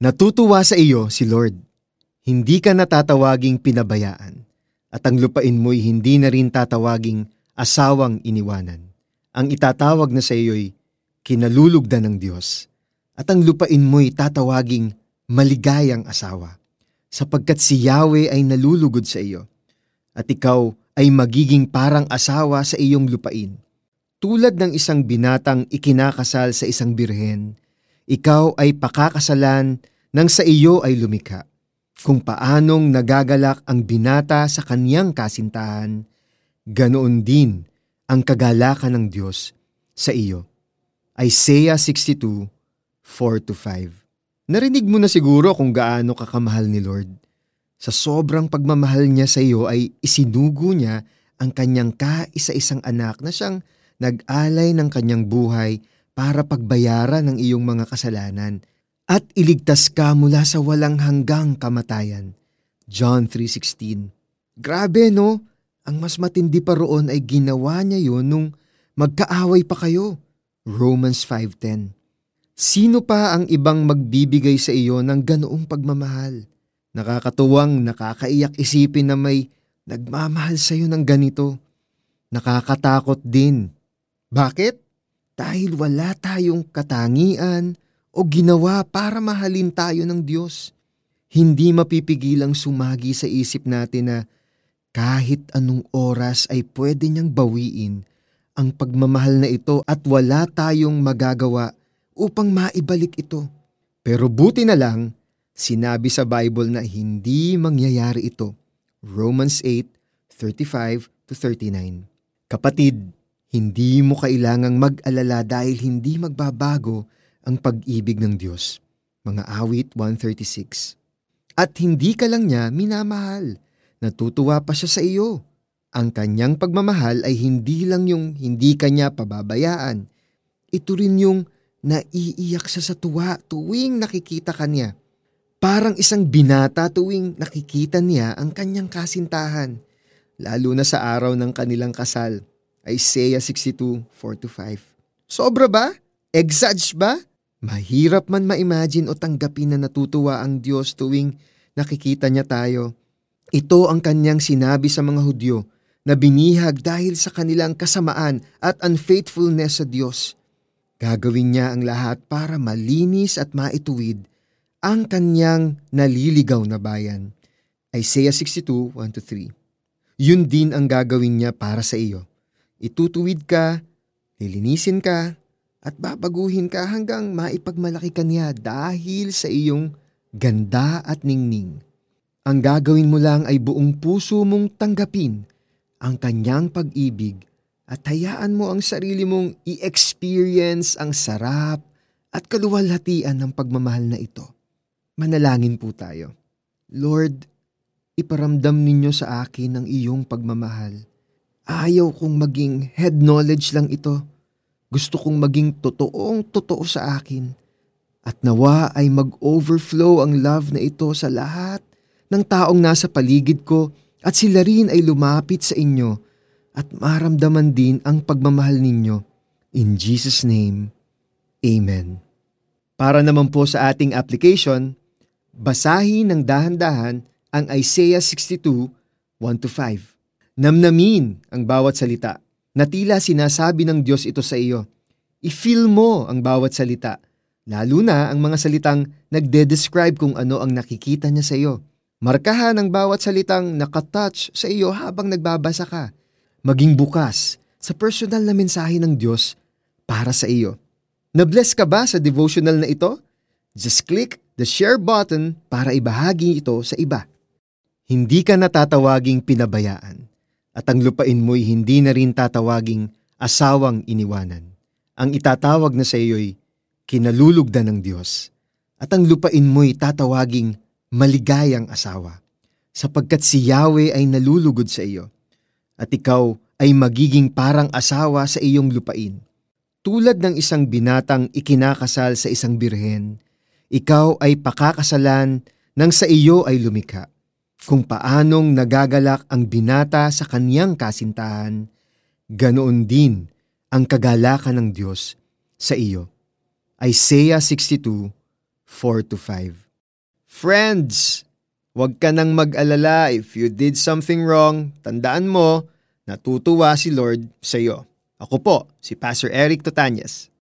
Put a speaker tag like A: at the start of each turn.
A: Natutuwa sa iyo si Lord. Hindi ka natatawaging pinabayaan at ang lupain mo'y hindi na rin tatawaging asawang iniwanan. Ang itatawag na sa iyo'y kinalulugdan ng Diyos at ang lupain mo'y tatawaging maligayang asawa sapagkat si Yahweh ay nalulugod sa iyo at ikaw ay magiging parang asawa sa iyong lupain. Tulad ng isang binatang ikinakasal sa isang birhen, ikaw ay pakakasalan nang sa iyo ay lumikha. Kung paanong nagagalak ang binata sa kaniyang kasintahan, ganoon din ang kagalakan ng Diyos sa iyo. Isaiah 62, 4-5 Narinig mo na siguro kung gaano kakamahal ni Lord. Sa sobrang pagmamahal niya sa iyo ay isinugo niya ang kanyang kaisa-isang anak na siyang nag-alay ng kanyang buhay para pagbayaran ng iyong mga kasalanan at iligtas ka mula sa walang hanggang kamatayan. John 3.16 Grabe no, ang mas matindi pa roon ay ginawa niya yon nung magkaaway pa kayo. Romans 5.10 Sino pa ang ibang magbibigay sa iyo ng ganoong pagmamahal? Nakakatuwang nakakaiyak isipin na may nagmamahal sa iyo ng ganito. Nakakatakot din. Bakit? dahil wala tayong katangian o ginawa para mahalin tayo ng Diyos. Hindi mapipigilang sumagi sa isip natin na kahit anong oras ay pwede niyang bawiin ang pagmamahal na ito at wala tayong magagawa upang maibalik ito. Pero buti na lang, sinabi sa Bible na hindi mangyayari ito. Romans 8:35-39. Kapatid, hindi mo kailangang mag-alala dahil hindi magbabago ang pag-ibig ng Diyos. Mga awit 136. At hindi ka lang niya minamahal. Natutuwa pa siya sa iyo. Ang kanyang pagmamahal ay hindi lang yung hindi kanya pababayaan. Ito rin yung naiiyak siya sa tuwa tuwing nakikita ka niya. Parang isang binata tuwing nakikita niya ang kanyang kasintahan. Lalo na sa araw ng kanilang kasal Isaiah 62, 4-5. Sobra ba? Exage ba? Mahirap man ma-imagine o tanggapin na natutuwa ang Diyos tuwing nakikita niya tayo. Ito ang kanyang sinabi sa mga Hudyo na binihag dahil sa kanilang kasamaan at unfaithfulness sa Diyos. Gagawin niya ang lahat para malinis at maituwid ang kanyang naliligaw na bayan. Isaiah 62, 1-3 Yun din ang gagawin niya para sa iyo Itutuwid ka, lilinisin ka, at babaguhin ka hanggang maipagmalaki ka niya dahil sa iyong ganda at ningning. Ang gagawin mo lang ay buong puso mong tanggapin ang kanyang pag-ibig at hayaan mo ang sarili mong i-experience ang sarap at kaluwalhatian ng pagmamahal na ito. Manalangin po tayo. Lord, iparamdam ninyo sa akin ang iyong pagmamahal Ayaw kong maging head knowledge lang ito. Gusto kong maging totoong totoo sa akin. At nawa ay mag-overflow ang love na ito sa lahat ng taong nasa paligid ko at sila rin ay lumapit sa inyo at maramdaman din ang pagmamahal ninyo. In Jesus' name, Amen. Para naman po sa ating application, basahin ng dahan-dahan ang Isaiah 62, 1-5. Namnamin ang bawat salita na tila sinasabi ng Diyos ito sa iyo. I-feel mo ang bawat salita, lalo na ang mga salitang nagde-describe kung ano ang nakikita niya sa iyo. Markahan ang bawat salitang nakatouch sa iyo habang nagbabasa ka. Maging bukas sa personal na mensahe ng Diyos para sa iyo. Na-bless ka ba sa devotional na ito? Just click the share button para ibahagi ito sa iba. Hindi ka natatawaging pinabayaan at ang lupain mo'y hindi na rin tatawaging asawang iniwanan. Ang itatawag na sa iyo'y kinalulugdan ng Diyos at ang lupain mo'y tatawaging maligayang asawa sapagkat si Yahweh ay nalulugod sa iyo at ikaw ay magiging parang asawa sa iyong lupain. Tulad ng isang binatang ikinakasal sa isang birhen, ikaw ay pakakasalan nang sa iyo ay lumikha kung paanong nagagalak ang binata sa kaniyang kasintahan, ganoon din ang kagalakan ng Diyos sa iyo. Isaiah 62, 4-5 Friends, huwag ka nang mag-alala if you did something wrong. Tandaan mo, natutuwa si Lord sa iyo. Ako po, si Pastor Eric Totanyas.